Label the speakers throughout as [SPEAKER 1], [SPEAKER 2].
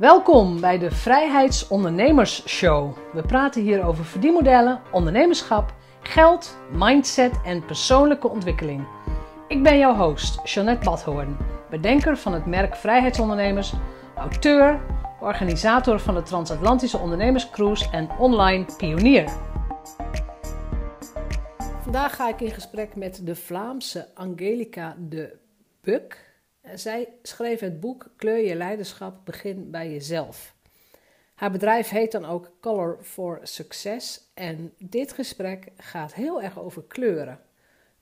[SPEAKER 1] Welkom bij de Vrijheidsondernemers Show. We praten hier over verdienmodellen, ondernemerschap, geld, mindset en persoonlijke ontwikkeling. Ik ben jouw host, Jeanette Badhoorn, bedenker van het merk Vrijheidsondernemers, auteur, organisator van de Transatlantische Ondernemerscruise en online pionier. Vandaag ga ik in gesprek met de Vlaamse Angelica de Buk. Zij schreef het boek Kleur je leiderschap, begin bij jezelf. Haar bedrijf heet dan ook Color for Success en dit gesprek gaat heel erg over kleuren.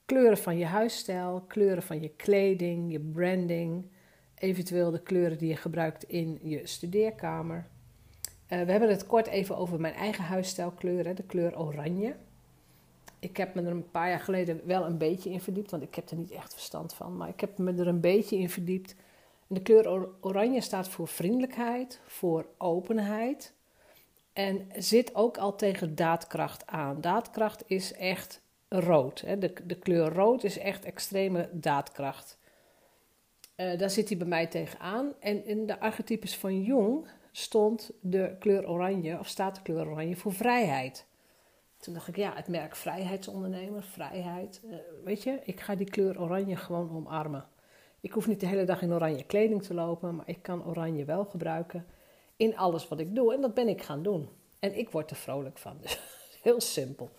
[SPEAKER 1] Kleuren van je huisstijl, kleuren van je kleding, je branding, eventueel de kleuren die je gebruikt in je studeerkamer. Uh, we hebben het kort even over mijn eigen huisstijlkleuren, de kleur oranje. Ik heb me er een paar jaar geleden wel een beetje in verdiept, want ik heb er niet echt verstand van, maar ik heb me er een beetje in verdiept. En de kleur oranje staat voor vriendelijkheid, voor openheid en zit ook al tegen daadkracht aan. Daadkracht is echt rood. Hè? De, de kleur rood is echt extreme daadkracht. Uh, daar zit hij bij mij tegenaan. En in de archetypes van Jung stond de kleur oranje, of staat de kleur oranje voor vrijheid. Toen dacht ik, ja, het merk vrijheidsondernemer, vrijheid. Uh, weet je, ik ga die kleur oranje gewoon omarmen. Ik hoef niet de hele dag in oranje kleding te lopen, maar ik kan oranje wel gebruiken in alles wat ik doe. En dat ben ik gaan doen. En ik word er vrolijk van. Dus heel simpel.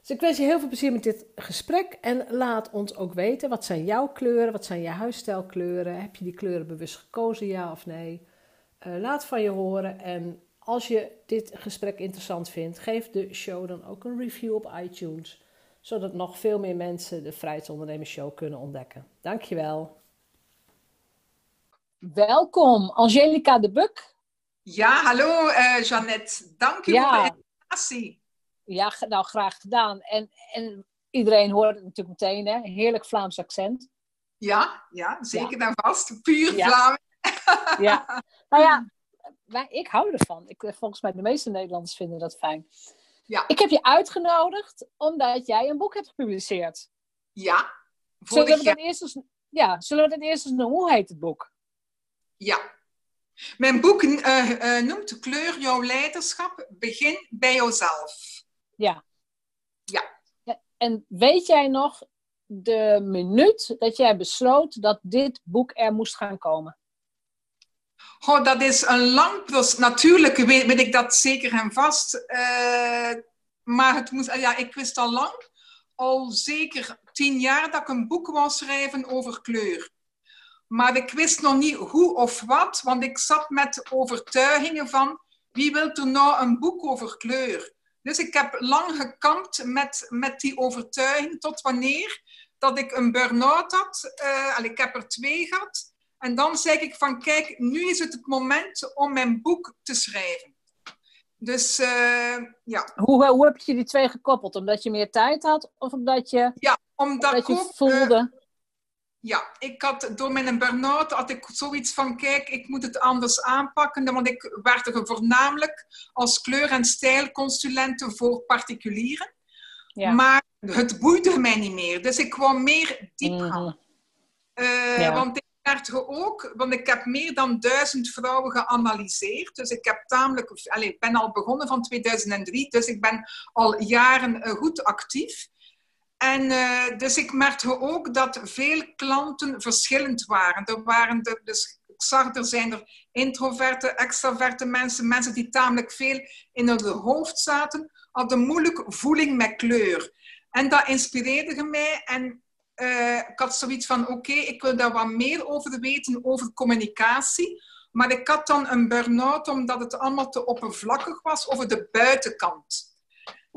[SPEAKER 1] Dus ik wens je heel veel plezier met dit gesprek. En laat ons ook weten, wat zijn jouw kleuren? Wat zijn je huisstijlkleuren? Heb je die kleuren bewust gekozen, ja of nee? Uh, laat van je horen. En als je dit gesprek interessant vindt, geef de show dan ook een review op iTunes. Zodat nog veel meer mensen de Vrijheidsondernemers Show kunnen ontdekken. Dankjewel. Welkom, Angelica de Buk.
[SPEAKER 2] Ja, hallo uh, Jeannette. Dank je voor de invitatie.
[SPEAKER 1] Ja, nou graag gedaan. En, en iedereen hoort het natuurlijk meteen, hè? Heerlijk Vlaams accent.
[SPEAKER 2] Ja, ja zeker ja. en vast. Puur ja. Vlaams.
[SPEAKER 1] Ja, nou ja, wij, ik hou ervan. Ik, volgens mij de meeste Nederlanders vinden dat fijn. Ja. Ik heb je uitgenodigd omdat jij een boek hebt gepubliceerd.
[SPEAKER 2] Ja,
[SPEAKER 1] zullen we, dan eerst eens, ja, zullen we eerst eens noemen? Hoe heet het boek?
[SPEAKER 2] Ja, mijn boek uh, uh, noemt Kleur jouw leiderschap. Begin bij jouzelf.
[SPEAKER 1] Ja. Ja. En weet jij nog de minuut dat jij besloot dat dit boek er moest gaan komen?
[SPEAKER 2] Oh, dat is een lang proces. Natuurlijk weet, ik dat zeker en vast. Uh, maar het moest, ja, ik wist al lang, al zeker tien jaar, dat ik een boek wou schrijven over kleur. Maar ik wist nog niet hoe of wat, want ik zat met overtuigingen van wie wil er nou een boek over kleur? Dus ik heb lang gekampt met, met die overtuiging tot wanneer dat ik een burn-out had. Uh, ik heb er twee gehad. En dan zeg ik van, kijk, nu is het het moment om mijn boek te schrijven. Dus uh, ja.
[SPEAKER 1] Hoe, hoe heb je die twee gekoppeld? Omdat je meer tijd had of omdat je,
[SPEAKER 2] ja, omdat,
[SPEAKER 1] omdat je voelde... Uh,
[SPEAKER 2] ja, ik had door mijn burn-out had ik zoiets van, kijk, ik moet het anders aanpakken. Want ik werkte voornamelijk als kleur- en stijlconsulente voor particulieren. Ja. Maar het boeide mij niet meer. Dus ik kwam meer diep gaan. Mm. Uh, ja. Want ik merkte ook, want ik heb meer dan duizend vrouwen geanalyseerd. Dus ik heb tamelijk, allez, ik ben al begonnen van 2003, dus ik ben al jaren uh, goed actief. En uh, dus ik merkte ook dat veel klanten verschillend waren. Er waren de, dus ik zag, er zijn er introverte, extraverte mensen, mensen die tamelijk veel in hun hoofd zaten, hadden moeilijk voeling met kleur. En dat inspireerde mij en uh, ik had zoiets van, oké, okay, ik wil daar wat meer over weten, over communicatie. Maar ik had dan een burn-out omdat het allemaal te oppervlakkig was over de buitenkant.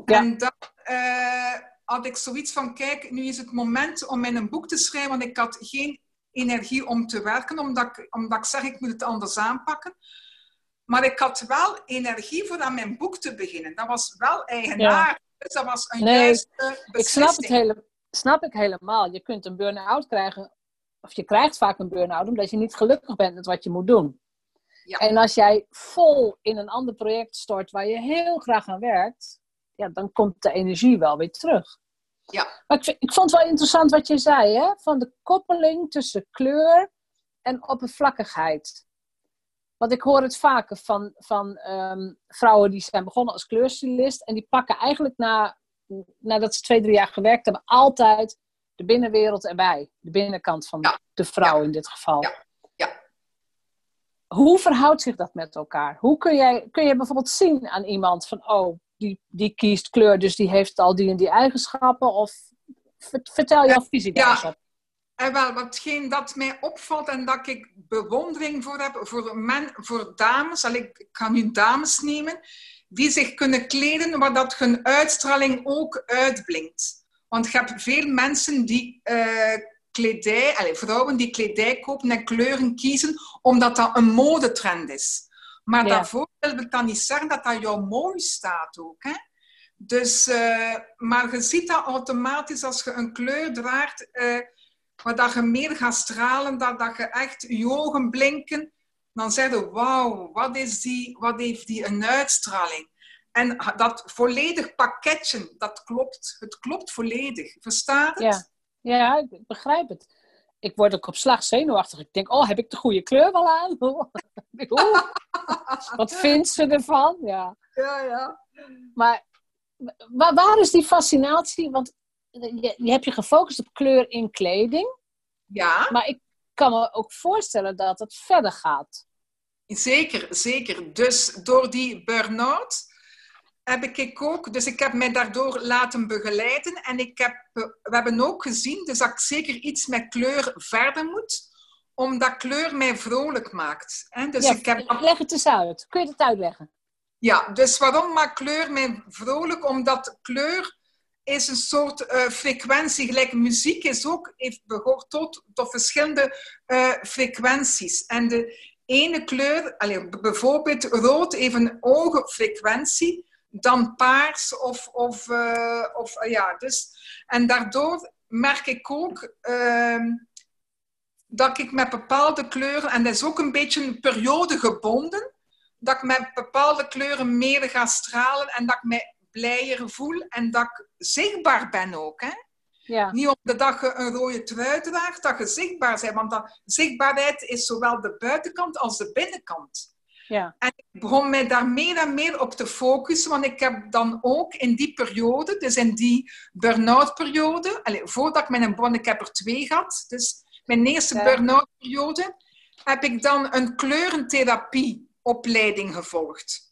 [SPEAKER 2] Ja. En dat, uh, had ik zoiets van, kijk, nu is het moment om mijn boek te schrijven, want ik had geen energie om te werken, omdat ik, omdat ik zeg, ik moet het anders aanpakken. Maar ik had wel energie voor aan mijn boek te beginnen. Dat was wel eigenaar. Ja. Dus dat was een nee, juiste beslissing.
[SPEAKER 1] Ik snap het hele, snap ik helemaal. Je kunt een burn-out krijgen, of je krijgt vaak een burn-out, omdat je niet gelukkig bent met wat je moet doen. Ja. En als jij vol in een ander project stort waar je heel graag aan werkt, ja, dan komt de energie wel weer terug. Ja. Maar ik, ik vond het wel interessant wat je zei, hè? van de koppeling tussen kleur en oppervlakkigheid. Want ik hoor het vaker van, van ehm, vrouwen die zijn begonnen als kleurstylist. En die pakken eigenlijk na, nadat ze twee, drie jaar gewerkt hebben, altijd de binnenwereld erbij. De binnenkant van de vrouw in dit geval.
[SPEAKER 2] Ja. ja.
[SPEAKER 1] Hoe verhoudt zich dat met elkaar? Hoe kun jij, kun je bijvoorbeeld zien aan iemand van, oh, die, die kiest kleur, dus die heeft al die en die eigenschappen? Of vertel jouw visie daarop.
[SPEAKER 2] En wel, watgeen dat mij opvalt en dat ik bewondering voor heb voor, men, voor dames, ik kan nu dames nemen, die zich kunnen kleden waar dat hun uitstraling ook uitblinkt. Want je hebt veel mensen die uh, kledij, allez, vrouwen die kledij kopen en kleuren kiezen omdat dat een modetrend is. Maar daarvoor wil ik dan niet zeggen dat dat jou mooi staat ook. Hè? Dus, uh, maar je ziet dat automatisch als je een kleur draagt, uh, waar dat je meer gaat stralen, dat, dat je echt je ogen blinken. Dan zeg je, wauw, wat, is die, wat heeft die een uitstraling? En dat volledig pakketje, dat klopt. Het klopt volledig. Verstaat
[SPEAKER 1] het? Ja, ja ik begrijp het. Ik word ook op slag zenuwachtig. Ik denk, oh, heb ik de goede kleur wel aan? wat vindt ze ervan? Ja,
[SPEAKER 2] ja. ja.
[SPEAKER 1] Maar waar, waar is die fascinatie? Want je, je hebt je gefocust op kleur in kleding.
[SPEAKER 2] Ja.
[SPEAKER 1] Maar ik kan me ook voorstellen dat het verder gaat.
[SPEAKER 2] Zeker, zeker. Dus door die burn-out heb ik ook, dus ik heb mij daardoor laten begeleiden. En ik heb, we hebben ook gezien dus dat ik zeker iets met kleur verder moet, omdat kleur mij vrolijk maakt. Dus
[SPEAKER 1] ik heb... Leg het eens uit. Kun je het uitleggen?
[SPEAKER 2] Ja, dus waarom maakt kleur mij vrolijk? Omdat kleur is een soort uh, frequentie, gelijk muziek is ook, heeft behoort tot, tot verschillende uh, frequenties. En de ene kleur, bijvoorbeeld rood heeft een hoge frequentie, dan paars of, of, uh, of ja, dus. En daardoor merk ik ook ehm, dat ik met bepaalde kleuren, en dat is ook een beetje een periode gebonden, dat ik met bepaalde kleuren meer ga stralen en dat ik mij blijer voel en dat ik zichtbaar ben ook. Hè?
[SPEAKER 1] Ja.
[SPEAKER 2] Niet op de dag je een rode trui draagt, dat je zichtbaar bent. Want dat, zichtbaarheid is zowel de buitenkant als de binnenkant.
[SPEAKER 1] Ja.
[SPEAKER 2] En ik begon mij daar meer en meer op te focussen, want ik heb dan ook in die periode, dus in die burn-out periode, allez, voordat ik mijn bron, ik heb er twee gehad, dus mijn eerste ja. burn-out periode, heb ik dan een kleurentherapieopleiding gevolgd.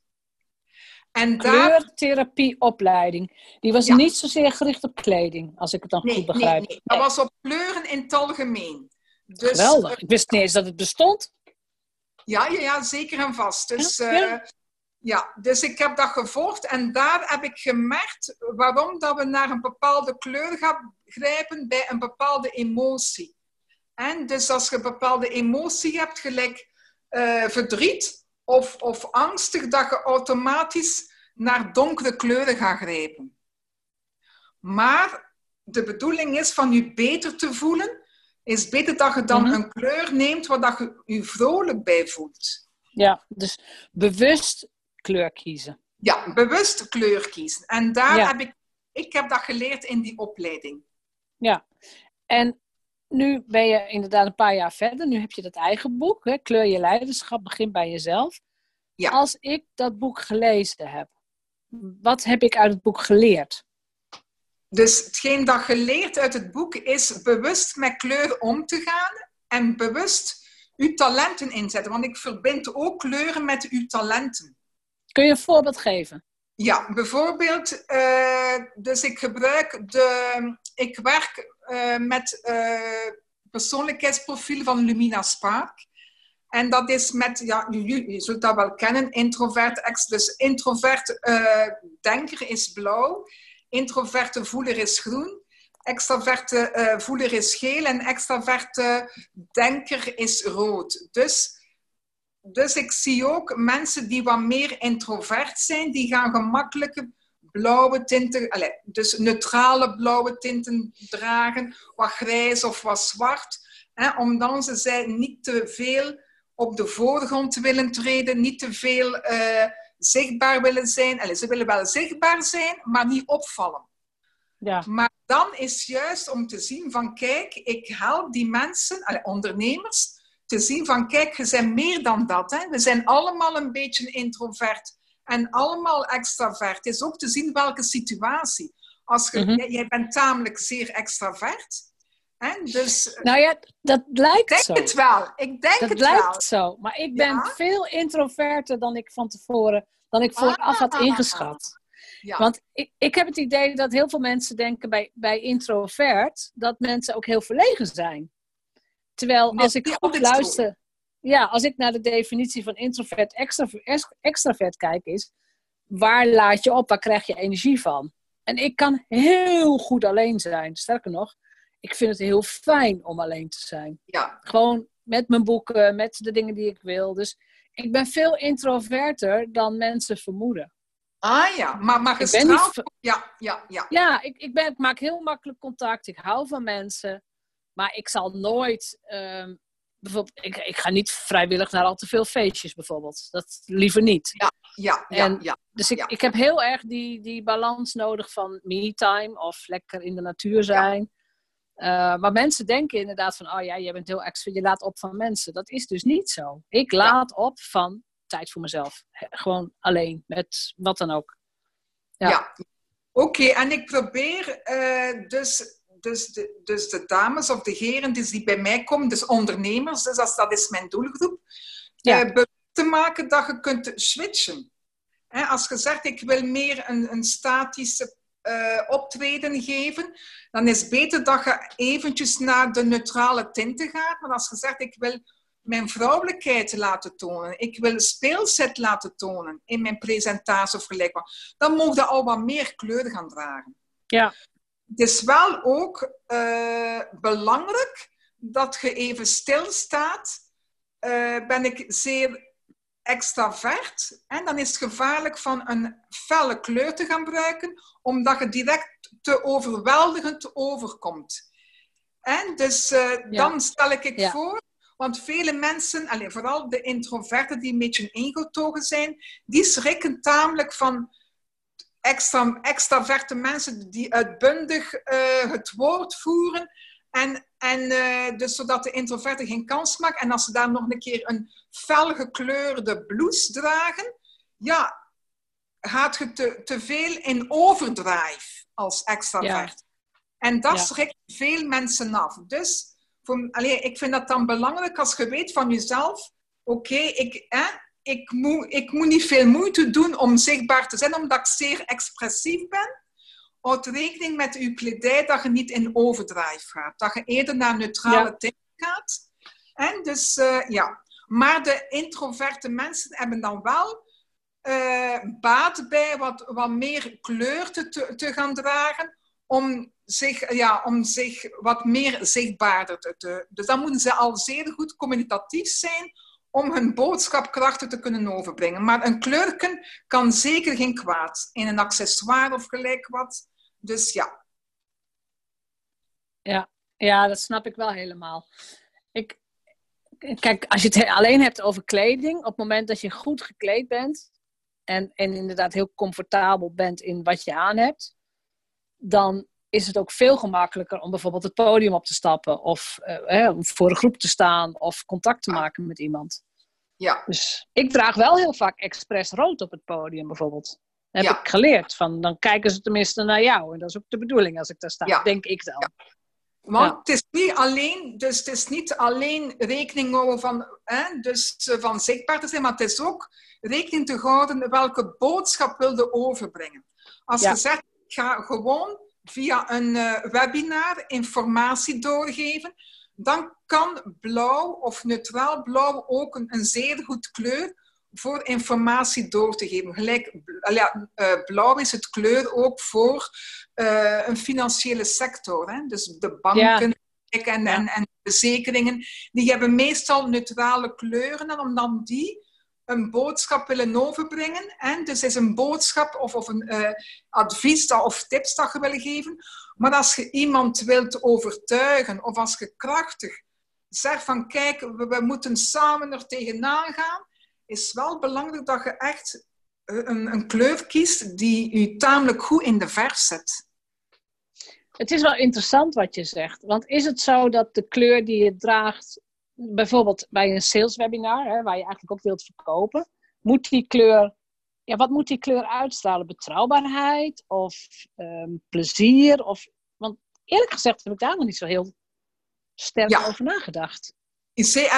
[SPEAKER 1] En Kleurtherapieopleiding. Die was niet zozeer gericht op kleding, als ik het dan goed begrijp.
[SPEAKER 2] Nee, nee, dat was op kleuren in het algemeen.
[SPEAKER 1] Dus, Geweldig. Ik wist niet eens dat het bestond.
[SPEAKER 2] Ja, ja, ja zeker en vast. Dus, ja, uh, ja, dus ik heb dat gevolgd en daar heb ik gemerkt waarom dat we naar een bepaalde kleur gaan grijpen bij een bepaalde emotie. En dus als je een bepaalde emotie hebt, gelijk uh, verdriet of, of angstig, dat je automatisch naar donkere kleuren gaat grijpen. Maar de bedoeling is van je beter te voelen, is beter dat je dan mm -hmm. een kleur neemt waar dat je je vrolijk bij voelt.
[SPEAKER 1] Ja, dus bewust kleur kiezen.
[SPEAKER 2] Ja, bewust kleur kiezen. En daar ja. heb ik, ik heb dat geleerd in die opleiding.
[SPEAKER 1] Ja, en nu ben je inderdaad een paar jaar verder. Nu heb je dat eigen boek, hè? Kleur je leiderschap, begin bij jezelf.
[SPEAKER 2] Ja.
[SPEAKER 1] Als ik dat boek gelezen heb, wat heb ik uit het boek geleerd?
[SPEAKER 2] Dus hetgeen dat geleerd uit het boek is bewust met kleur om te gaan en bewust uw talenten inzetten. Want ik verbind ook kleuren met uw talenten.
[SPEAKER 1] Kun je een voorbeeld geven?
[SPEAKER 2] Ja, bijvoorbeeld, uh, dus ik gebruik de, ik werk uh, met uh, persoonlijkheidsprofiel van Lumina Spark. En dat is met, ja, je, je zult dat wel kennen, introvert, dus introvert denker is blauw introverte voeler is groen, extraverte uh, voeler is geel en extraverte denker is rood. Dus, dus ik zie ook mensen die wat meer introvert zijn, die gaan gemakkelijke blauwe tinten, allez, dus neutrale blauwe tinten dragen, wat grijs of wat zwart, hè, omdat ze zijn niet te veel op de voorgrond willen treden, niet te veel... Uh, zichtbaar willen zijn. Allee, ze willen wel zichtbaar zijn, maar niet opvallen.
[SPEAKER 1] Ja.
[SPEAKER 2] Maar dan is juist om te zien van, kijk, ik help die mensen, allee, ondernemers, te zien van, kijk, je bent meer dan dat. Hè? We zijn allemaal een beetje introvert en allemaal extravert. Het is ook te zien welke situatie. Als je, mhm. Jij bent tamelijk zeer extravert. Hè? Dus,
[SPEAKER 1] nou ja, dat lijkt
[SPEAKER 2] ik denk het wel. Ik denk
[SPEAKER 1] dat
[SPEAKER 2] het
[SPEAKER 1] lijkt wel. zo. Maar ik ben veel introverter dan ik van tevoren, dan ik vooraf had ah. ingeschat. Ja. Want ik, ik heb het idee dat heel veel mensen denken bij, bij introvert dat mensen ook heel verlegen zijn. Terwijl als ik goed luister, ja, als ik naar de definitie van introvert, extravert, extravert kijk, is waar laat je op, waar krijg je energie van? En ik kan heel goed alleen zijn. Sterker nog, ik vind het heel fijn om alleen te zijn.
[SPEAKER 2] Ja.
[SPEAKER 1] Gewoon met mijn boeken, met de dingen die ik wil. Dus ik ben veel introverter dan mensen vermoeden.
[SPEAKER 2] Ah ja, maar, maar gestraald... Niet... Ja, ja, ja.
[SPEAKER 1] Ja, ik, ik, ben, ik maak heel makkelijk contact. Ik hou van mensen. Maar ik zal nooit... Ehm, bijvoorbeeld, ik, ik ga niet vrijwillig naar al te veel feestjes bijvoorbeeld. Dat liever niet.
[SPEAKER 2] Ja, ja, ja. ja
[SPEAKER 1] dus ik, ik heb heel erg die, die balans nodig van me-time of lekker in de natuur zijn. Uh, maar mensen denken inderdaad van, oh ja, je bent heel extra, je laat op van mensen. Dat is dus niet zo. Ik laat op van tijd voor mezelf. Gewoon alleen, met wat dan ook.
[SPEAKER 2] Ja, oké. En ik probeer uh, dus, dus, de, dus de dames of de heren dus die bij mij komen, dus ondernemers, dus dat, dat is mijn doelgroep, ja. uh, te maken dat je kunt switchen. als je zegt, ik wil meer een, een statische uh, optreden geven, dan is het beter dat je eventjes naar de neutrale tinten gaat. Maar als je zegt, ik wil mijn vrouwelijkheid laten tonen, ik wil speelset laten tonen in mijn presentatie of gelijk dan mogen je al wat meer kleur gaan dragen.
[SPEAKER 1] Ja.
[SPEAKER 2] Het is wel ook uh, belangrijk dat je even stilstaat. Uh, ben ik zeer extravert. En dan is het gevaarlijk van een felle kleur te gaan gebruiken, omdat je direct te overweldigend overkomt. En dus uh, dan stel ik ja. voor, want vele mensen, alleen, vooral de introverten die een beetje ingetogen zijn, die schrikken tamelijk van extra, extraverte mensen die uitbundig uh, het woord voeren. En, en uh, dus zodat de introverten geen kans maken. En als ze daar nog een keer een felgekleurde blouse dragen, ja, gaat je te, te veel in overdrive als extravert. En dat schrikt veel mensen af. Dus voor, allee, ik vind dat dan belangrijk als je weet van jezelf, oké, ik, ik, moet, ik moet niet veel moeite doen om zichtbaar te zijn, omdat ik zeer expressief ben. Houd rekening met je kledij dat je niet in overdrive gaat. Dat je eerder naar neutrale ja. gaat. En dus, uh, ja. Maar de introverte mensen hebben dan wel uh, baat bij wat, wat meer kleur te, te, gaan dragen om zich, ja, om zich wat meer zichtbaarder te, te... Dus dan moeten ze al zeer goed communicatief zijn om hun boodschap krachtig te kunnen overbrengen. Maar een kleurken kan zeker geen kwaad in een accessoire of gelijk wat. Dus ja.
[SPEAKER 1] Ja, ja dat snap ik wel helemaal. Ik, kijk, als je het alleen hebt over kleding, op het moment dat je goed gekleed bent en, en inderdaad heel comfortabel bent in wat je aan hebt, dan is het ook veel gemakkelijker om bijvoorbeeld het podium op te stappen of uh, voor een groep te staan of contact te maken met iemand.
[SPEAKER 2] Ja.
[SPEAKER 1] Dus ik draag wel heel vaak expres rood op het podium bijvoorbeeld. Heb ik geleerd. Van, dan kijken ze tenminste naar jou. En dat is ook de bedoeling als ik daar sta, denk ik dan.
[SPEAKER 2] Want het is niet alleen, dus het is niet alleen rekening houden van, hè, dus eh, van zichtbaar te zijn, maar het is ook rekening te houden welke boodschap wilde overbrengen. Als je zegt, ik ga gewoon via een uh, webinar informatie doorgeven, dan kan blauw of neutraal blauw ook een, een zeer goed kleur voor informatie door te geven. Gelijk, ja, uh, blauw is het kleur ook voor uh, een financiële sector. Hè? Dus de banken ja. en, en, en verzekeringen, die hebben meestal neutrale kleuren. En om dan die een boodschap willen overbrengen. En dus is een boodschap of, of een uh, advies of tips dat je wil geven. Maar als je iemand wilt overtuigen of als je krachtig zegt van kijk, we, we moeten samen er tegenaan gaan, is wel belangrijk dat je echt een, een kleur kiest die je tamelijk goed in de verf zet.
[SPEAKER 1] Het is wel interessant wat je zegt. Want is het zo dat de kleur die je draagt bijvoorbeeld bij een sales webinar, hè, waar je eigenlijk ook wilt verkopen, moet die kleur, ja, wat moet die kleur uitstralen? Betrouwbaarheid of ehm, plezier? Of, want eerlijk gezegd heb ik daar nog niet zo heel sterk over nagedacht.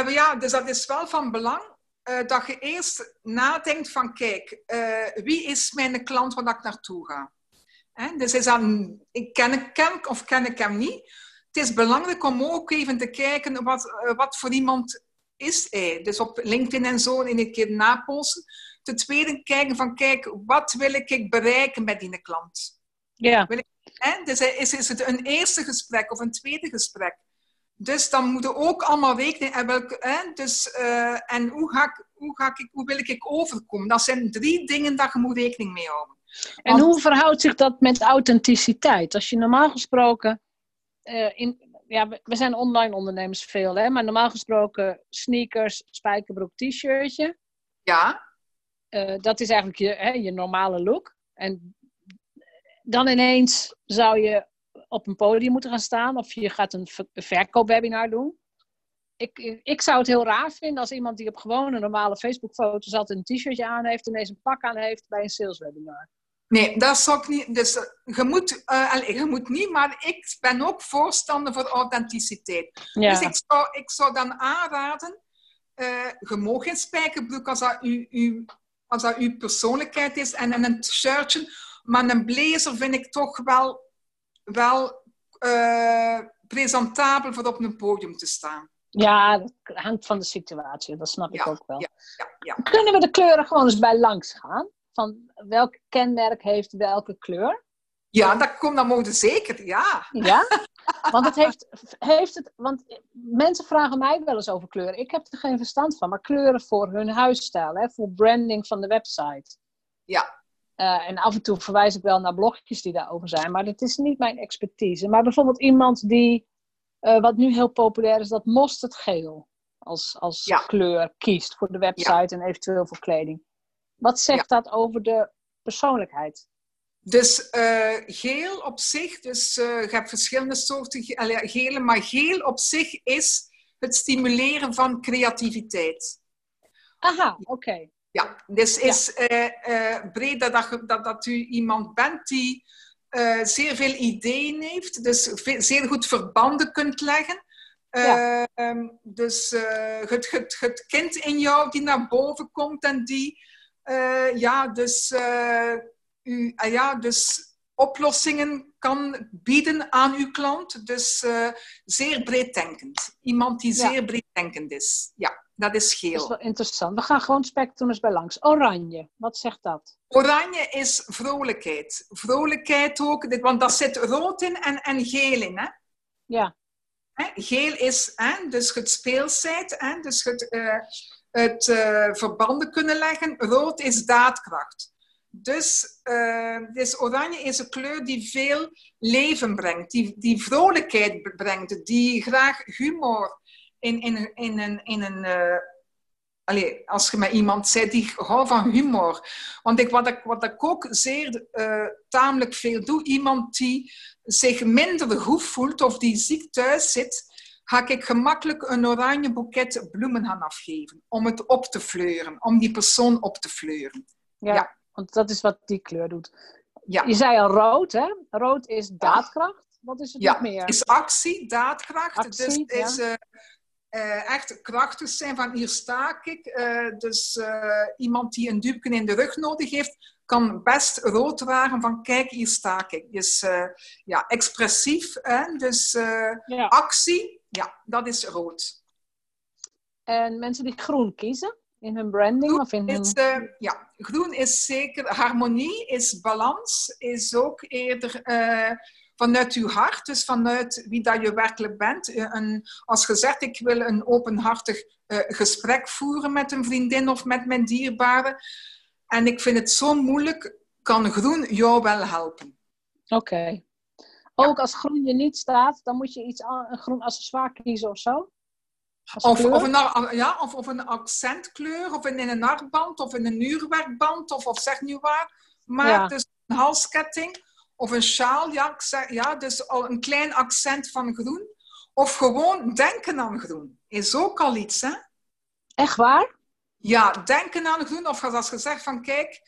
[SPEAKER 2] Ja, dus dat is wel van belang uh, dat je eerst nadenkt van, kijk, uh, wie is mijn klant waar ik naartoe ga? Hè? Dus is dat, ik ken, ik ken of ken ik hem niet? Het is belangrijk om ook even te kijken wat, uh, wat voor iemand is hij. Dus op LinkedIn en zo in een keer naposten. Ten tweede kijken van, kijk, wat wil ik bereiken met die klant?
[SPEAKER 1] Ja.
[SPEAKER 2] Hè? Dus is, is het een eerste gesprek of een tweede gesprek? Dus dan moeten ook allemaal rekening hebben. Hè? Dus, uh, en hoe, ga ik, hoe, ga ik, hoe wil ik overkomen? Dat zijn drie dingen dat je moet rekening mee houden.
[SPEAKER 1] En hoe verhoudt zich dat met authenticiteit? Als je normaal gesproken... Uh, in, ja, we zijn online ondernemers veel, hè? maar normaal gesproken sneakers, spijkerbroek, t-shirtje.
[SPEAKER 2] Ja.
[SPEAKER 1] Uh, dat is eigenlijk je, hè, je normale look. En dan ineens zou je op een podium moeten gaan staan of je gaat een verkoopwebinar doen. Ik, ik zou het heel raar vinden als iemand die op gewone normale Facebook-foto's altijd een t-shirtje aan heeft en ineens een pak aan heeft bij een saleswebinar.
[SPEAKER 2] Nee, dat zou ik niet. Dus je moet, uh, allez, je moet niet, maar ik ben ook voorstander voor authenticiteit. Ja. Dus ik zou, ik zou dan aanraden, uh, je mag geen spijkerbroek als dat, u, u, als dat uw persoonlijkheid is en, en een shirtje, maar een blazer vind ik toch wel wel uh, presentabel voor op een podium te staan.
[SPEAKER 1] Ja, dat hangt van de situatie, dat snap ik ook wel.
[SPEAKER 2] Ja, ja,
[SPEAKER 1] Kunnen we de kleuren gewoon eens bij langs gaan? Van welk kenmerk heeft welke kleur?
[SPEAKER 2] Ja, dat, komt, dat mogen zeker, ja.
[SPEAKER 1] Ja? Want, het heeft, heeft het, want mensen vragen mij wel eens over kleuren. Ik heb er geen verstand van, maar kleuren voor hun huisstijl, hè, voor branding van de website.
[SPEAKER 2] Ja,
[SPEAKER 1] uh, en af en toe verwijs ik wel naar blogjes die daarover zijn, maar dat is niet mijn expertise. Maar bijvoorbeeld iemand die, uh, wat nu heel populair is, dat mosterdgeel als, als
[SPEAKER 2] ja.
[SPEAKER 1] kleur kiest voor de website ja. en eventueel voor kleding. Wat zegt ja. dat over de persoonlijkheid?
[SPEAKER 2] Dus uh, geel op zich, dus je hebt verschillende soorten ge gele, maar geel op zich is het stimuleren van creativiteit.
[SPEAKER 1] Aha, oké. Okay.
[SPEAKER 2] Ja, dus is ja. uh, uh, breed dat, dat, dat u iemand bent die uh, zeer veel ideeën heeft, dus veel, zeer goed verbanden kunt leggen. Ja. Um, dus het, het, het kind in jou die naar boven komt en die, ja, dus, u, ja, dus oplossingen kan bieden aan uw klant. Dus zeer breeddenkend. Iemand die zeer ja. breeddenkend is. Ja. Dat is geel.
[SPEAKER 1] Dat is wel interessant. We gaan gewoon spectrum eens bij langs. Oranje, wat zegt dat?
[SPEAKER 2] Oranje is vrolijkheid. Vrolijkheid ook, want daar zit rood in en, en geel in. Hè?
[SPEAKER 1] Ja.
[SPEAKER 2] Geel is hè? dus het speelsheid, hè? dus het, uh, het uh, verbanden kunnen leggen. Rood is daadkracht. Dus, uh, dus oranje is een kleur die veel leven brengt, die, die vrolijkheid brengt, die graag humor in, in, in een. In een uh, allez, als je met iemand zit die houdt van humor. Want ik, wat, ik, wat ik ook zeer uh, tamelijk veel doe, iemand die zich minder goed voelt of die ziek thuis zit, ga ik gemakkelijk een oranje boeket bloemen gaan afgeven. Om het op te fleuren, om die persoon op te fleuren.
[SPEAKER 1] Ja, ja. want dat is wat die kleur doet.
[SPEAKER 2] Ja.
[SPEAKER 1] Je zei al rood, hè? Rood is daadkracht. Wat is het
[SPEAKER 2] ja,
[SPEAKER 1] nog meer?
[SPEAKER 2] is actie, daadkracht.
[SPEAKER 1] Actie,
[SPEAKER 2] dus is
[SPEAKER 1] ja.
[SPEAKER 2] uh, uh, echt krachtig zijn van hier sta ik. Uh, dus iemand die een duwken in de rug nodig heeft, kan best rood dragen van kijk, hier sta ik. Dus ja, expressief. Hè? Dus
[SPEAKER 1] ja.
[SPEAKER 2] actie, ja, dat is rood.
[SPEAKER 1] En mensen die groen kiezen in hun branding?
[SPEAKER 2] Groen
[SPEAKER 1] of in hun...
[SPEAKER 2] is, ja, groen is zeker harmonie, is balans, is ook eerder vanuit uw hart, dus vanuit wie dat je werkelijk bent. Een, als je zegt, ik wil een openhartig uh, gesprek voeren met een vriendin of met mijn dierbare, en ik vind het zo moeilijk, kan groen jou wel helpen.
[SPEAKER 1] Oké. Okay. Ook als groen je niet staat, dan moet je iets een groen accessoire kiezen of zo?
[SPEAKER 2] Of, of, een, ja, of, of een accentkleur, of in een armband, of in een uurwerkband, of, of zeg nu waar. Maar ja. dus een halsketting of een sjaal, ja, ja, dus al een klein accent van groen. Of gewoon denken aan groen. is ook al iets, hè?
[SPEAKER 1] Echt waar?
[SPEAKER 2] Ja, denken aan doen. Of als je zegt van, kijk,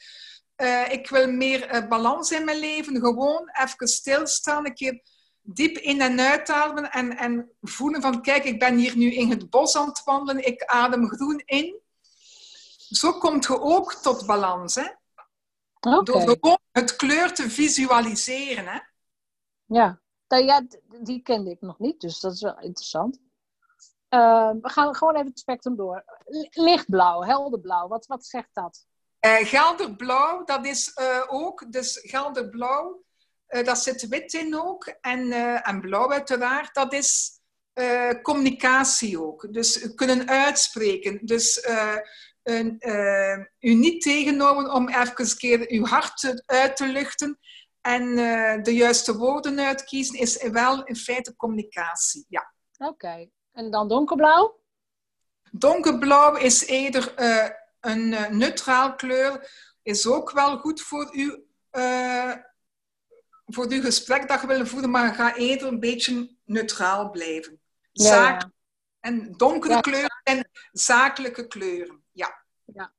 [SPEAKER 2] uh, ik wil meer uh, balans in mijn leven. Gewoon even stilstaan, een keer diep in en uitademen en, en voelen van, kijk, ik ben hier nu in het bos aan het wandelen. Ik adem groen in. Zo komt je ook tot balans, hè? Okay. Door gewoon het kleur te visualiseren, hè?
[SPEAKER 1] Ja. ja, die kende ik nog niet, dus dat is wel interessant. Uh, we gaan gewoon even het spectrum door. Lichtblauw, helderblauw, wat, wat zegt dat?
[SPEAKER 2] Uh, gelderblauw, dat is uh, ook, dus gelderblauw, daar zit wit in ook. En, en blauw uiteraard, dat is communicatie ook. Dus kunnen uitspreken. Dus een, u niet tegenhouden om even een keer uw hart uit te luchten. En de juiste woorden uitkiezen is wel in feite communicatie, ja.
[SPEAKER 1] Oké. En dan donkerblauw?
[SPEAKER 2] Donkerblauw is eerder uh, een uh, neutraal kleur. Is ook wel goed voor u, voor uw gesprek dat je wil voeren, maar ga eerder een beetje neutraal blijven. Zaak ja, ja. En donkere ja. kleuren en zakelijke kleuren. Ja.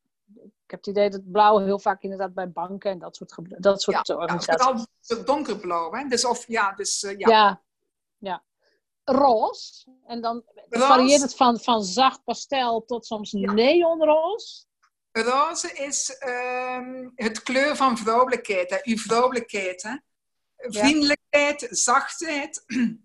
[SPEAKER 1] Ik heb het idee dat blauw heel vaak inderdaad bij banken en dat soort, dat soort
[SPEAKER 2] ja,
[SPEAKER 1] organisaties.
[SPEAKER 2] Ja, donkerblauw. Hè? Dus of, ja, dus, ja.
[SPEAKER 1] ja. Ja, roze. En dan roze. varieert het van, van zacht pastel tot soms ja. neonroze.
[SPEAKER 2] Roze is um, het kleur van vrouwelijkheid, hè? uw vrouwelijkheid. Hè? Vriendelijkheid, zachtheid,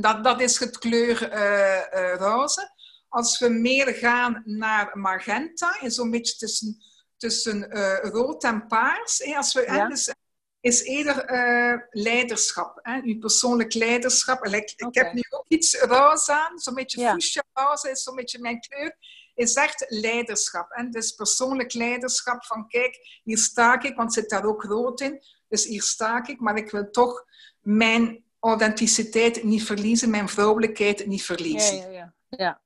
[SPEAKER 2] dat, dat is het kleur uh, uh, roze. Als we meer gaan naar magenta, is zo'n beetje tussen, tussen uh, rood en paars. Hè? Als we, ja. dus is eerder uh, leiderschap. Hè? Uw persoonlijk leiderschap. Ik, okay. heb nu ook iets roze aan, zo'n beetje ja. fuchsia roze is zo'n beetje mijn kleur. Is echt leiderschap. Hè? Dus persoonlijk leiderschap van kijk, hier sta ik, want zit daar ook rood in. Dus hier sta ik, maar ik wil toch mijn authenticiteit niet verliezen, mijn vrouwelijkheid niet verliezen.
[SPEAKER 1] Ja, ja, ja. ja.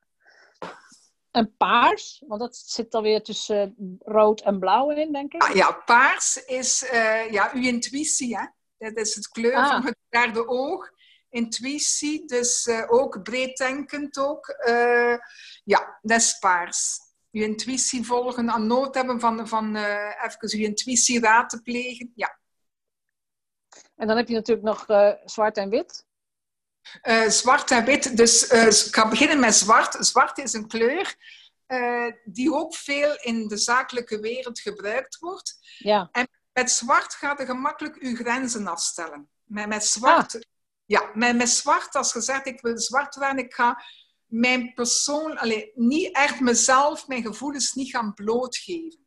[SPEAKER 1] En paars, want dat zit alweer tussen rood en blauw in, denk ik.
[SPEAKER 2] Ah, ja, paars is uh, ja, uw intuïtie. Hè? Dat is het kleur ah. van het derde oog. Intuïtie, dus uh, ook breeddenkend ook. Uh, ja, dat is paars. Uw intuïtie volgen, aan nood hebben van, van even uw intuïtie raad te plegen. Ja.
[SPEAKER 1] En dan heb je natuurlijk nog zwart en wit.
[SPEAKER 2] Uh, zwart en wit. Dus uh, ik ga beginnen met zwart. Zwart is een kleur uh, die ook veel in de zakelijke wereld gebruikt wordt.
[SPEAKER 1] Ja.
[SPEAKER 2] En met zwart gaat je gemakkelijk je grenzen afstellen. Met, met zwart, ah. ja, met, met zwart, als je zegt ik wil zwart werden, ik ga mijn persoon, allez, niet echt mezelf, mijn gevoelens niet gaan blootgeven.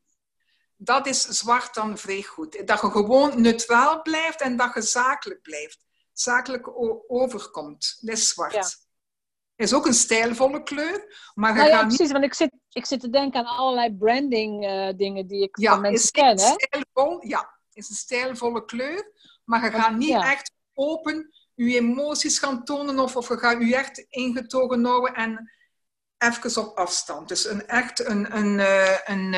[SPEAKER 2] Dat is zwart dan vrij goed. Dat je gewoon neutraal blijft en dat je zakelijk blijft zakelijk overkomt. Dat is zwart. Ja. is ook een stijlvolle kleur. Maar
[SPEAKER 1] nou ja, precies, niet... want ik zit, ik zit te denken aan allerlei branding uh, dingen die ik ja, van mensen ken. Hè?
[SPEAKER 2] Stijlvol, ja, is een stijlvolle kleur. Maar je gaat niet ja. echt open je emoties gaan tonen of, of je gaat je echt ingetogen houden en even op afstand. Dus een, echt een, een, uh, een,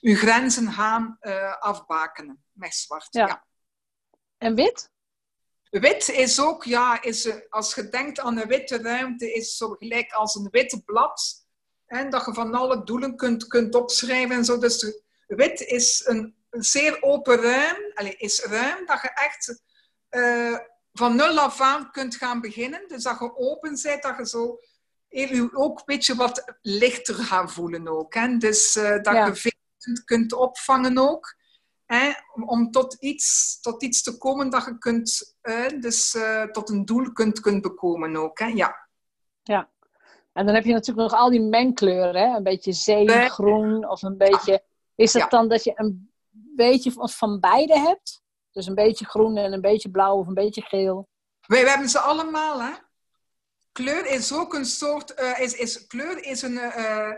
[SPEAKER 2] je grenzen gaan uh, afbakenen met zwart. Ja. ja.
[SPEAKER 1] En wit?
[SPEAKER 2] Wit is ook, ja, is, als je denkt aan een witte ruimte, is zo gelijk als een witte blad. En dat je van alle doelen kunt, kunt opschrijven en zo. Dus wit is een, een zeer open ruim, allez, is ruim dat je echt uh, van nul af aan kunt gaan beginnen. Dus dat je open bent, dat je zo je ook een beetje wat lichter gaat voelen ook. Hè? Dus uh, dat ja. je veel kunt opvangen ook. Hè, om tot iets, tot iets te komen dat je kunt, hè, dus uh, tot een doel kunt, kunt bekomen ook. Hè? Ja.
[SPEAKER 1] ja. En dan heb je natuurlijk nog al die mengkleuren, hè? een beetje zeegroen of een beetje... Is het ja. dan dat je een beetje van, van beide hebt? Dus een beetje groen en een beetje blauw of een beetje geel?
[SPEAKER 2] Wij, wij hebben ze allemaal, hè. Kleur is ook een soort... Uh, is, is, kleur is, een, uh,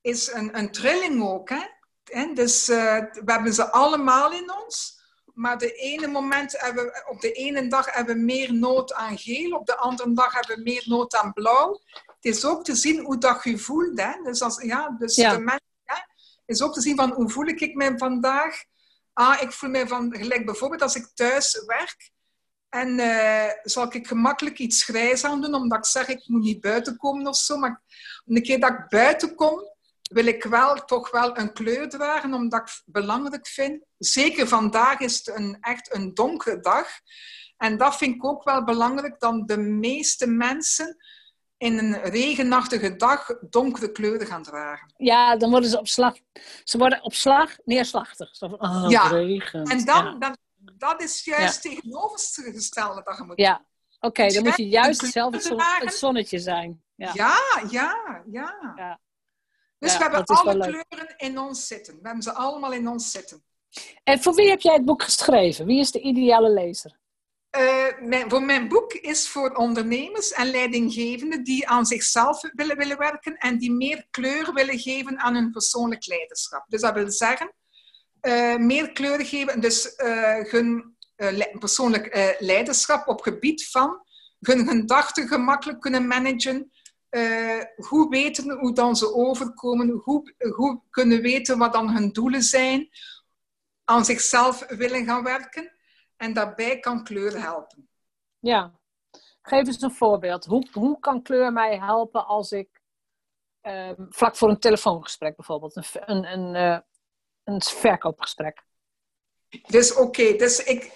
[SPEAKER 2] is een, een trilling ook, hè. En dus uh, we hebben ze allemaal in ons. Maar de ene moment hebben op de ene dag hebben we meer nood aan geel, op de andere dag hebben we meer nood aan blauw. Het is ook te zien hoe dat je voelt. Hè? Dus, als, ja, dus ja. de mens hè, is ook te zien van hoe voel ik me vandaag. Ah, ik voel me van, gelijk bijvoorbeeld als ik thuis werk En uh, zal ik gemakkelijk iets grijs aan doen, omdat ik zeg ik moet niet buiten komen of zo. Maar een keer dat ik buiten kom, wil ik wel toch wel een kleur dragen, omdat ik het belangrijk vind. Zeker vandaag is het een, echt een donkere dag. En dat vind ik ook wel belangrijk, dan de meeste mensen in een regenachtige dag donkere kleuren gaan dragen.
[SPEAKER 1] Ja, dan worden ze op slag, ze worden op slag neerslachtig. Zo van, oh,
[SPEAKER 2] ja, en dan, dan, dat is juist ja. tegenovergestelde dat je moet
[SPEAKER 1] Ja, oké, dan moet je juist zelf het, zonnetje zijn.
[SPEAKER 2] Ja, ja, ja. ja. Dus we hebben alle kleuren in ons zitten. We hebben ze allemaal in ons zitten.
[SPEAKER 1] En voor wie heb jij het boek geschreven? Wie is de ideale lezer?
[SPEAKER 2] Uh, mijn, voor mijn boek is voor ondernemers en leidinggevenden die aan zichzelf willen, willen werken en die meer kleur willen geven aan hun persoonlijk leiderschap. Dus dat wil zeggen, uh, meer kleur geven, dus uh, hun persoonlijk leiderschap op gebied van hun gedachten gemakkelijk kunnen managen, hoe weten hoe dan ze overkomen, hoe, hoe kunnen weten wat dan hun doelen zijn, aan zichzelf willen gaan werken. En daarbij kan kleur helpen.
[SPEAKER 1] Ja, geef eens een voorbeeld. Hoe, hoe kan kleur mij helpen als ik ehm, vlak voor een telefoongesprek bijvoorbeeld, een, een, een, uh, een verkoopgesprek?
[SPEAKER 2] Dus oké, dus ik,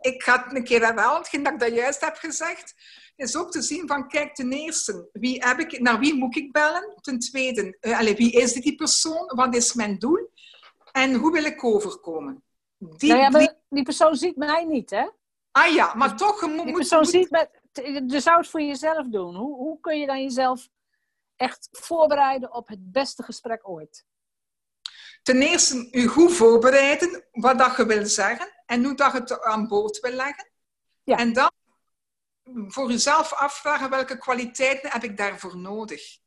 [SPEAKER 2] ik ga het een keer herhalen, hetgeen dat ik dat juist heb gezegd, is ook te zien van, kijk, ten eerste, wie heb ik, naar wie moet ik bellen? Ten tweede, uh, allez, wie is die persoon? Wat is mijn doel? En hoe wil ik overkomen?
[SPEAKER 1] Die, nou ja, die persoon ziet mij niet, hè?
[SPEAKER 2] Ah ja, maar toch... Je moet,
[SPEAKER 1] die persoon moet... ziet mij... Je zou het voor jezelf doen. Hoe, hoe kun je dan jezelf echt voorbereiden op het beste gesprek ooit?
[SPEAKER 2] Ten eerste, je goed voorbereiden wat dat je wil zeggen en hoe dat je het aan boord wil leggen. Ja. En dan voor jezelf afvragen welke kwaliteiten heb ik daarvoor nodig.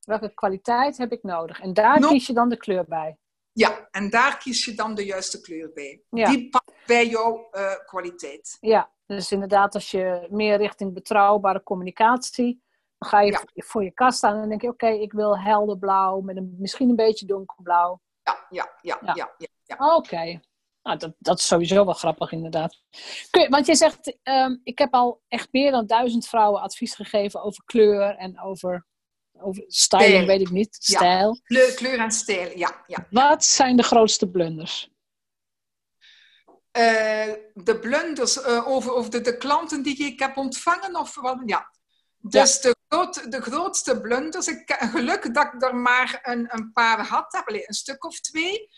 [SPEAKER 1] Welke kwaliteit heb ik nodig? En daar kies je dan de kleur bij.
[SPEAKER 2] Ja, en daar kies je dan de juiste kleur bij. Die past bij jouw uh, kwaliteit.
[SPEAKER 1] Ja, dus inderdaad, als je meer richting betrouwbare communicatie, dan ga je voor je kast staan en dan denk je, oké, ik wil helder blauw met een, misschien een beetje donkerblauw.
[SPEAKER 2] Ja, ja, ja, ja. ja, ja.
[SPEAKER 1] Oké. Nou, dat, dat is sowieso wel grappig, inderdaad. Kun je, want je zegt, um, ik heb al echt meer dan duizend vrouwen advies gegeven over kleur en over over styling weet ik niet. Stijl.
[SPEAKER 2] Kleur, kleur en stijl, ja, ja.
[SPEAKER 1] Wat zijn de grootste blunders?
[SPEAKER 2] Uh, de blunders uh, over, over de, de, klanten die ik heb ontvangen? Of wat? Ja. Dus De, groot, de grootste blunders. Ik, geluk dat ik er maar een, een paar had. Een stuk of twee.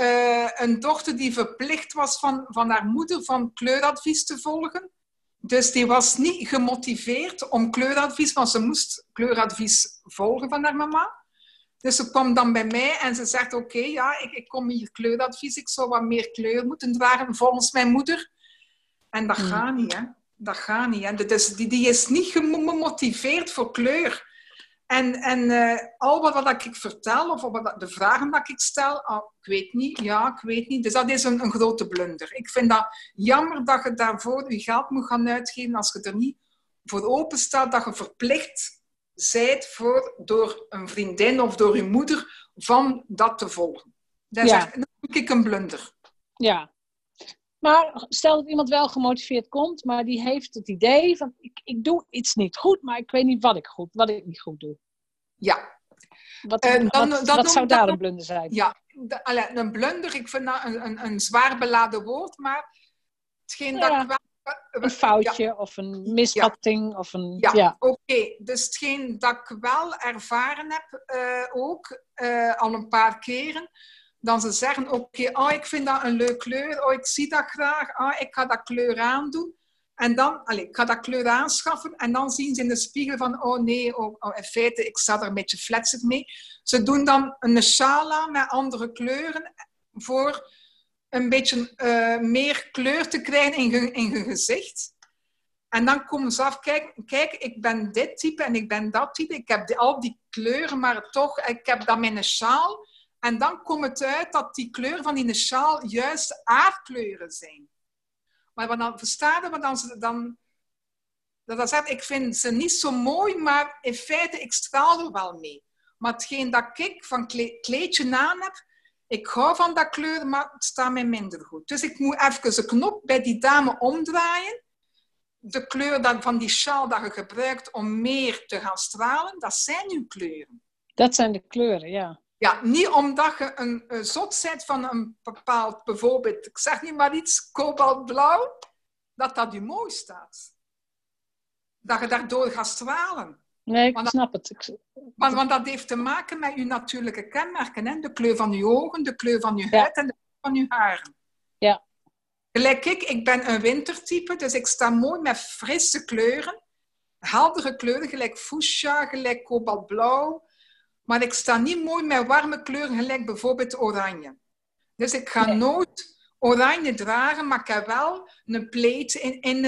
[SPEAKER 2] Uh, een dochter die verplicht was van, van haar moeder van kleuradvies te volgen. Dus die was niet gemotiveerd om kleuradvies, want ze moest kleuradvies volgen van haar mama. Dus ze kwam dan bij mij en ze zegt, oké, ja, ik, ik, kom hier kleuradvies, ik zou wat meer kleur moeten dragen volgens mijn moeder. En dat hmm. gaat niet, hè. Dat gaat niet. Hè. Dus die, die is niet gemotiveerd voor kleur. En, en uh, al wat, wat ik vertel, of wat, de vragen dat ik stel, oh, ik weet niet, ja, ik weet niet. Dus dat is een, een grote blunder. Ik vind dat jammer dat je daarvoor je geld moet gaan uitgeven als je er niet voor open staat, dat je verplicht zijt voor, door een vriendin of door je moeder van dat te volgen. Dat is ja. ik een blunder.
[SPEAKER 1] Ja. Maar stel dat iemand wel gemotiveerd komt, maar die heeft het idee van ik, ik doe iets niet goed, maar ik weet niet wat ik, goed, wat ik niet goed doe.
[SPEAKER 2] Ja.
[SPEAKER 1] Wat, uh, dan, wat, dan, wat zou daar een blunder zijn?
[SPEAKER 2] Ja, de, een blunder, ik vind dat een, een, een zwaar beladen woord, maar hetgeen ja. dat ik wel
[SPEAKER 1] een foutje ja. of een misvatting. Ja. Of een,
[SPEAKER 2] ja, ja. oké. Dus hetgeen dat ik wel ervaren heb, uh, ook uh, al een paar keren, dan ze zeggen, oké, okay, oh, ik vind dat een leuke kleur, oh, ik zie dat graag, oh, ik ga dat kleur aandoen. En dan, allez, ik ga dat kleur aanschaffen en dan zien ze in de spiegel van, oh nee, oh, oh, in feite, ik sta er een beetje fletsig mee. Ze doen dan een sjaal aan met andere kleuren voor een beetje uh, meer kleur te krijgen in hun, in hun gezicht. En dan komen ze af, kijk, kijk, ik ben dit type en ik ben dat type. Ik heb al die kleuren, maar toch, ik heb met een sjaal. En dan komt het uit dat die kleuren van die sjaal juist aardkleuren zijn. Maar wat dan verstaan we dan, dan dat dat zegt, ik vind ze niet zo mooi, maar in feite, ik straal er wel mee. Maar hetgeen dat ik van kleedje aan heb, ik hou van dat kleur, maar het staat mij minder goed. Dus ik moet even een knop bij die dame omdraaien. de kleur dan, van die sjaal dat je gebruikt om meer te gaan stralen, dat zijn uw kleuren.
[SPEAKER 1] Dat zijn de kleuren, ja.
[SPEAKER 2] Ja, niet omdat je een, een zot bent van een bepaald, bijvoorbeeld, ik zeg niet maar iets, kobaltblauw, dat dat u mooi staat. Dat je daardoor gaat stralen.
[SPEAKER 1] Nee, ik snap het. Ik...
[SPEAKER 2] Want, want, dat heeft te maken met uw natuurlijke kenmerken. Hè? De kleur van uw ogen, de kleur van uw huid en de kleur van uw haren.
[SPEAKER 1] Ja.
[SPEAKER 2] Gelijk ik, ik ben een wintertype, dus ik sta mooi met frisse kleuren. Heldere kleuren, gelijk fuchsia, gelijk kobaltblauw. Maar ik sta niet mooi met warme kleuren, gelijk bijvoorbeeld oranje. Dus ik ga nooit oranje dragen, maar ik heb wel een plate in, in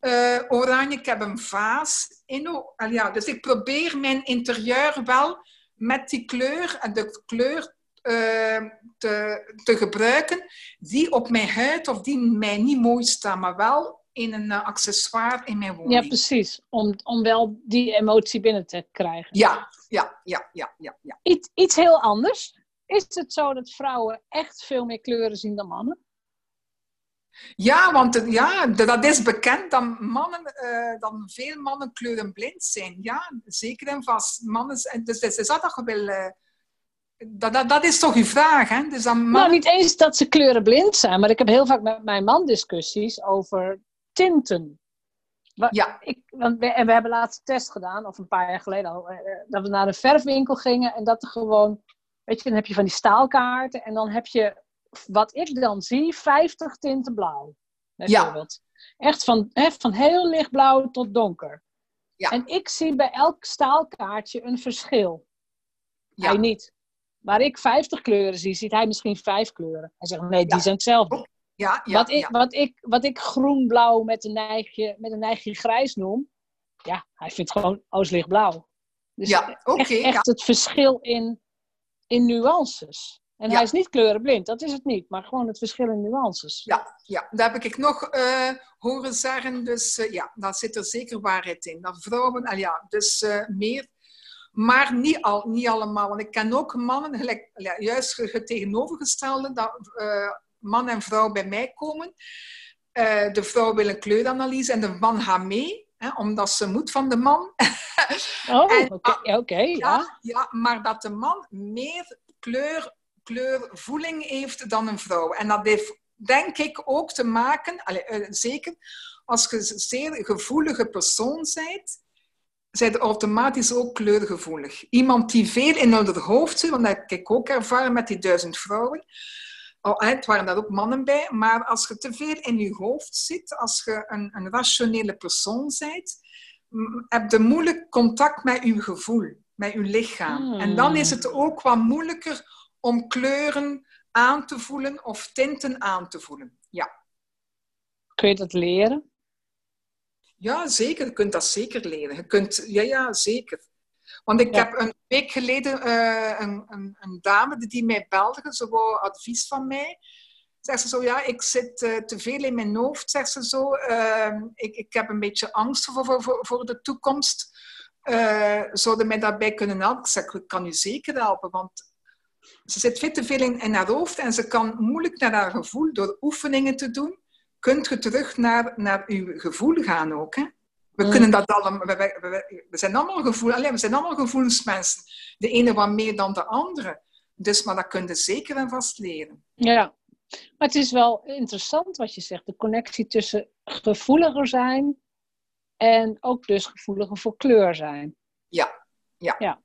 [SPEAKER 2] uh, oranje. Ik heb een vaas in. Ja, dus ik probeer mijn interieur wel met die kleur en de kleur uh, te, te gebruiken die op mijn huid of die mij niet mooi staan, maar wel in een uh, accessoire in mijn woning.
[SPEAKER 1] Ja, precies. Om, om wel die emotie binnen te krijgen.
[SPEAKER 2] Ja, ja, ja, ja. ja, ja.
[SPEAKER 1] Iets, iets heel anders. Is het zo dat vrouwen echt veel meer kleuren zien dan mannen?
[SPEAKER 2] Ja, want ja, dat is bekend dat, mannen, uh, dat veel mannen kleurenblind zijn. Ja, zeker en vast. Mannen, dus, dus is dat toch wel... Uh, dat, dat, dat, is toch uw vraag, hè? Dus
[SPEAKER 1] dan Nou, niet eens dat ze kleurenblind zijn, maar ik heb heel vaak met mijn man discussies over tinten.
[SPEAKER 2] Ja.
[SPEAKER 1] Ik, want we, en we hebben laatst een test gedaan, of een paar jaar geleden al, eh, dat we naar de verfwinkel gingen en dat er gewoon, weet je, dan heb je van die staalkaarten en dan heb je wat ik dan zie, 50 tinten blauw. Bijvoorbeeld. Ja. Echt van, hè, van heel lichtblauw tot donker.
[SPEAKER 2] Ja.
[SPEAKER 1] En ik zie bij elk staalkaartje een verschil. Ja. Hij niet. Waar ik 50 kleuren zie, ziet hij misschien vijf kleuren. Hij zegt, nee, die zijn hetzelfde.
[SPEAKER 2] Ja, ja,
[SPEAKER 1] wat, ik, wat, ik, wat ik groen-blauw met een neigje, met een neigje grijs noem, ja, hij vindt gewoon lichtblauw. Dus
[SPEAKER 2] ja, oké.
[SPEAKER 1] echt, echt het verschil in, in nuances. En hij is niet kleurenblind, dat is het niet, maar gewoon het verschil in nuances.
[SPEAKER 2] Ja, ja. daar heb ik nog uh, horen zeggen. Dus uh, ja, daar zit er zeker waarheid in. Dat vrouwen, uh, ja, dus uh, meer. Maar niet, al, niet allemaal. Want ik ken ook mannen, gelijk, juist het tegenovergestelde, dat man en vrouw bij mij komen. de vrouw wil een kleuranalyse en de man gaat mee. Hè, omdat ze moet van de man.
[SPEAKER 1] Oh, oké, okay, ja.
[SPEAKER 2] ja. Ja, maar dat de man meer kleur kleurvoeling heeft dan een vrouw. En dat heeft denk ik ook te maken, allez, uh, zeker als je een zeer gevoelige persoon bent, zijn automatisch ook kleurgevoelig. Iemand die veel in haar hoofd zit, want dat heb ik ook ervaren met die duizend vrouwen. Oh, het waren daar ook mannen bij, maar als je te veel in je hoofd zit, als je een, een rationele persoon bent, heb je moeilijk contact met je gevoel, met je lichaam. En dan is het ook wat moeilijker om kleuren aan te voelen of tinten aan te voelen. Ja.
[SPEAKER 1] Kun je dat leren?
[SPEAKER 2] Ja, zeker. Je kunt dat zeker leren. Je kunt, ja, ja, zeker. Want ik heb een week geleden uh, een, een, een, dame die mij belde, ze wou advies van mij. Zegt ze zo, ja, ik zit uh, te veel in mijn hoofd, zegt ze zo. Uh, ik, ik heb een beetje angst voor, voor, voor de toekomst. Uh, zouden mij daarbij kunnen helpen? Ik zeg, ik kan u zeker helpen, want ze zit veel te veel in, in haar hoofd en ze kan moeilijk naar haar gevoel door oefeningen te doen. Kunt je terug naar, naar uw gevoel gaan ook. Hè? We mm. kunnen dat allemaal, we, we, we, zijn allemaal gevoel, alleen, we zijn allemaal gevoelsmensen. De ene wat meer dan de andere. Dus, maar dat kun je zeker en vast leren.
[SPEAKER 1] Ja, maar het is wel interessant wat je zegt. De connectie tussen gevoeliger zijn en ook dus gevoeliger voor kleur zijn.
[SPEAKER 2] Ja, ja.
[SPEAKER 1] ja.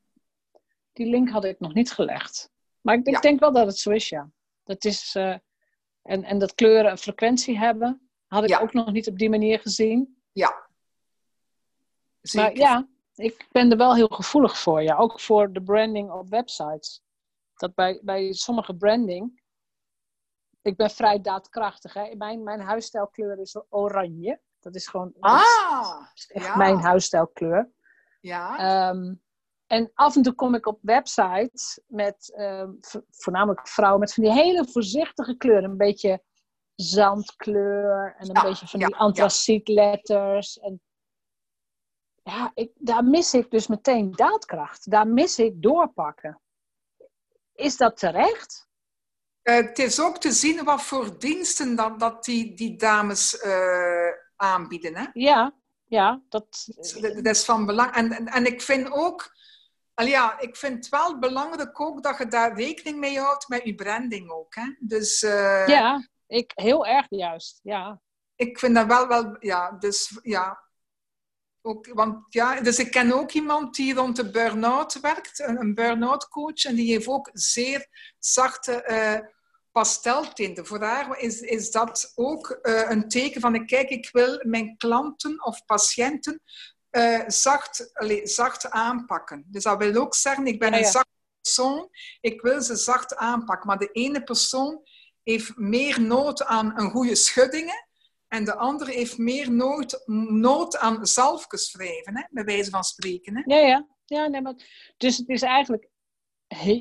[SPEAKER 1] Die link had ik nog niet gelegd. Maar ik, ik denk wel dat het zo is, ja. Dat is, uh, en, en dat kleuren een frequentie hebben, had ik ook nog niet op die manier gezien.
[SPEAKER 2] Ja.
[SPEAKER 1] Maar ja, ik ben er wel heel gevoelig voor, ja. Ook voor de branding op websites. Dat bij, bij sommige branding, ik ben vrij daadkrachtig. Hè. Mijn, mijn huisstijlkleur is oranje. Dat is gewoon
[SPEAKER 2] ah,
[SPEAKER 1] is echt ja. mijn huisstijlkleur.
[SPEAKER 2] Ja.
[SPEAKER 1] Um, en af en toe kom ik op websites met uh, voornamelijk vrouwen met van die hele voorzichtige kleuren. Een beetje zandkleur en een ja, beetje van die antracietletters. En ja, ik, daar mis ik dus meteen daadkracht. Daar mis ik doorpakken. Is dat terecht?
[SPEAKER 2] Uh, het is ook te zien wat voor diensten dan, dat die, die dames uh, aanbieden. Hè?
[SPEAKER 1] Ja, ja, dat...
[SPEAKER 2] Dat is van belang. En, en, en ik vind ook, al ja, ik vind het wel belangrijk ook dat je daar rekening mee houdt met je branding ook. Hè? Dus, uh,
[SPEAKER 1] ja, ik, heel erg juist, ja.
[SPEAKER 2] Ik vind dat wel, wel ja, dus ja. Ook, want ja, dus ik ken ook iemand die rond de burn-out werkt, een, een burn-out coach, en die heeft ook zeer zachte uh, pasteltinten. Voor haar is, is dat ook uh, een teken van, kijk, ik wil mijn klanten of patiënten uh, zacht, allez, zacht aanpakken. Dus dat wil ook zeggen, ik ben ja, ja. een zachte persoon, ik wil ze zacht aanpakken. Maar de ene persoon heeft meer nood aan een goede schuddingen en de andere heeft meer nood, nood aan zalfjes wrijven, hè, bij wijze van spreken. Hè?
[SPEAKER 1] Ja, ja. ja nee, maar, dus het is eigenlijk,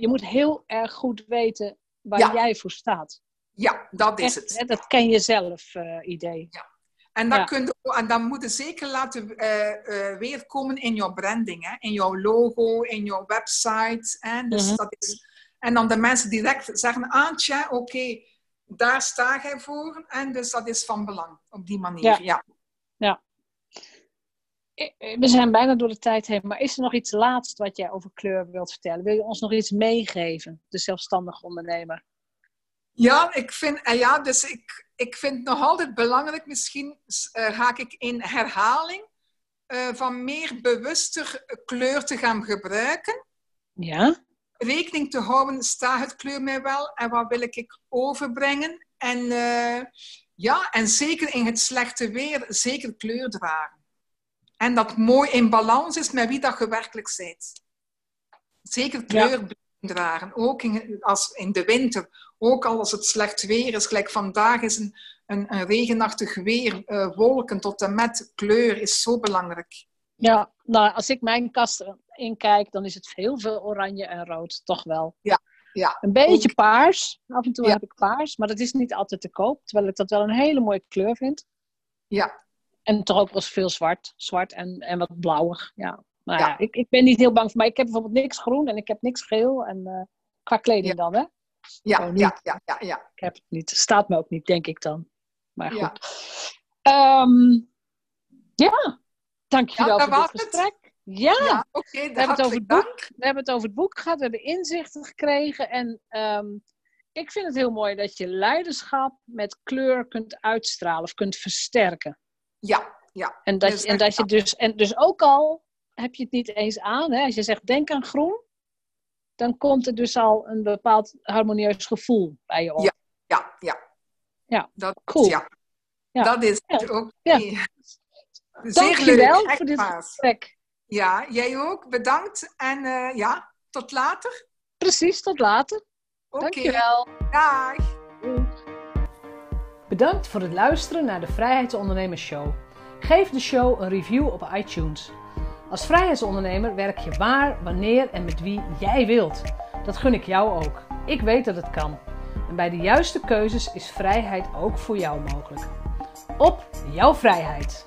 [SPEAKER 1] je moet heel erg goed weten waar ja. jij voor staat.
[SPEAKER 2] Ja, dat is
[SPEAKER 1] Echt,
[SPEAKER 2] het.
[SPEAKER 1] Hè, dat ken je zelf uh, idee.
[SPEAKER 2] Ja. En dat, ja. kun je, en dat moet je zeker laten uh, uh, weerkomen in jouw branding, hè? in jouw logo, in jouw website. Hè? Dus mm -hmm. dat is, en dan de mensen direct zeggen, Aantje, oké, okay, daar sta jij voor. En dus dat is van belang op die manier.
[SPEAKER 1] Ja.
[SPEAKER 2] ja.
[SPEAKER 1] ja. We zijn bijna door de tijd heen, maar is er nog iets laatst wat jij over kleur wilt vertellen? Wil je ons nog iets meegeven, de zelfstandig ondernemer?
[SPEAKER 2] Ja, ik vind, ja, dus ik, ik vind het nog altijd belangrijk, misschien uh, ga ik in herhaling, uh, van meer bewuster kleur te gaan gebruiken.
[SPEAKER 1] Ja.
[SPEAKER 2] Rekening te houden, staat het kleur mij wel en wat wil ik overbrengen? En uh, ja, en zeker in het slechte weer, zeker kleur dragen. En dat mooi in balans is met wie dat je werkelijk bent. Zeker kleur ja. dragen, ook in, als in de winter. Ook al als het slecht weer is, gelijk vandaag is een, een, een regenachtig weer, uh, wolken tot en met kleur is zo belangrijk.
[SPEAKER 1] Ja, nou, als ik mijn kast inkijk, dan is het heel veel oranje en rood, toch wel.
[SPEAKER 2] Ja, ja.
[SPEAKER 1] Een beetje ook. paars, af en toe ja. heb ik paars, maar dat is niet altijd te koop, terwijl ik dat wel een hele mooie kleur vind.
[SPEAKER 2] Ja,
[SPEAKER 1] en toch ook wel veel zwart. Zwart en, en wat blauwig. Ja. Nou ja, ja ik, ik ben niet heel bang voor. Maar ik heb bijvoorbeeld niks groen en ik heb niks geel. En uh, qua kleding
[SPEAKER 2] ja.
[SPEAKER 1] dan, hè?
[SPEAKER 2] Ja, ja, ja, ja, ja.
[SPEAKER 1] Ik heb het niet. Staat me ook niet, denk ik dan. Maar goed. Ja, um, ja. dankjewel
[SPEAKER 2] ja,
[SPEAKER 1] voor dit gesprek.
[SPEAKER 2] Het.
[SPEAKER 1] Ja,
[SPEAKER 2] ja okay,
[SPEAKER 1] we, hebben het over het boek, we hebben het over het boek gehad. We hebben inzichten gekregen. En um, ik vind het heel mooi dat je leiderschap met kleur kunt uitstralen of kunt versterken.
[SPEAKER 2] Ja, ja.
[SPEAKER 1] En dat, en dat je dus, en dus ook al heb je het niet eens aan, hè, als je zegt denk aan groen, dan komt er dus al een bepaald harmonieus gevoel bij je op.
[SPEAKER 2] Ja, ja, ja.
[SPEAKER 1] Ja,
[SPEAKER 2] dat,
[SPEAKER 1] cool.
[SPEAKER 2] Ja. ja. Dat is
[SPEAKER 1] ja.
[SPEAKER 2] ook.
[SPEAKER 1] Ja.
[SPEAKER 2] Zeer
[SPEAKER 1] Dankjewel
[SPEAKER 2] leuk,
[SPEAKER 1] voor dit gesprek.
[SPEAKER 2] Ja, jij ook. Bedankt. En uh, ja, tot later.
[SPEAKER 1] Precies, tot later.
[SPEAKER 2] Okay.
[SPEAKER 1] Dankjewel.
[SPEAKER 2] Dag.
[SPEAKER 3] Bedankt voor het luisteren naar de Vrijheidsondernemers Show. Geef de show een review op iTunes. Als vrijheidsondernemer werk je waar, wanneer en met wie jij wilt. Dat gun ik jou ook. Ik weet dat het kan. En bij de juiste keuzes is vrijheid ook voor jou mogelijk. Op jouw vrijheid!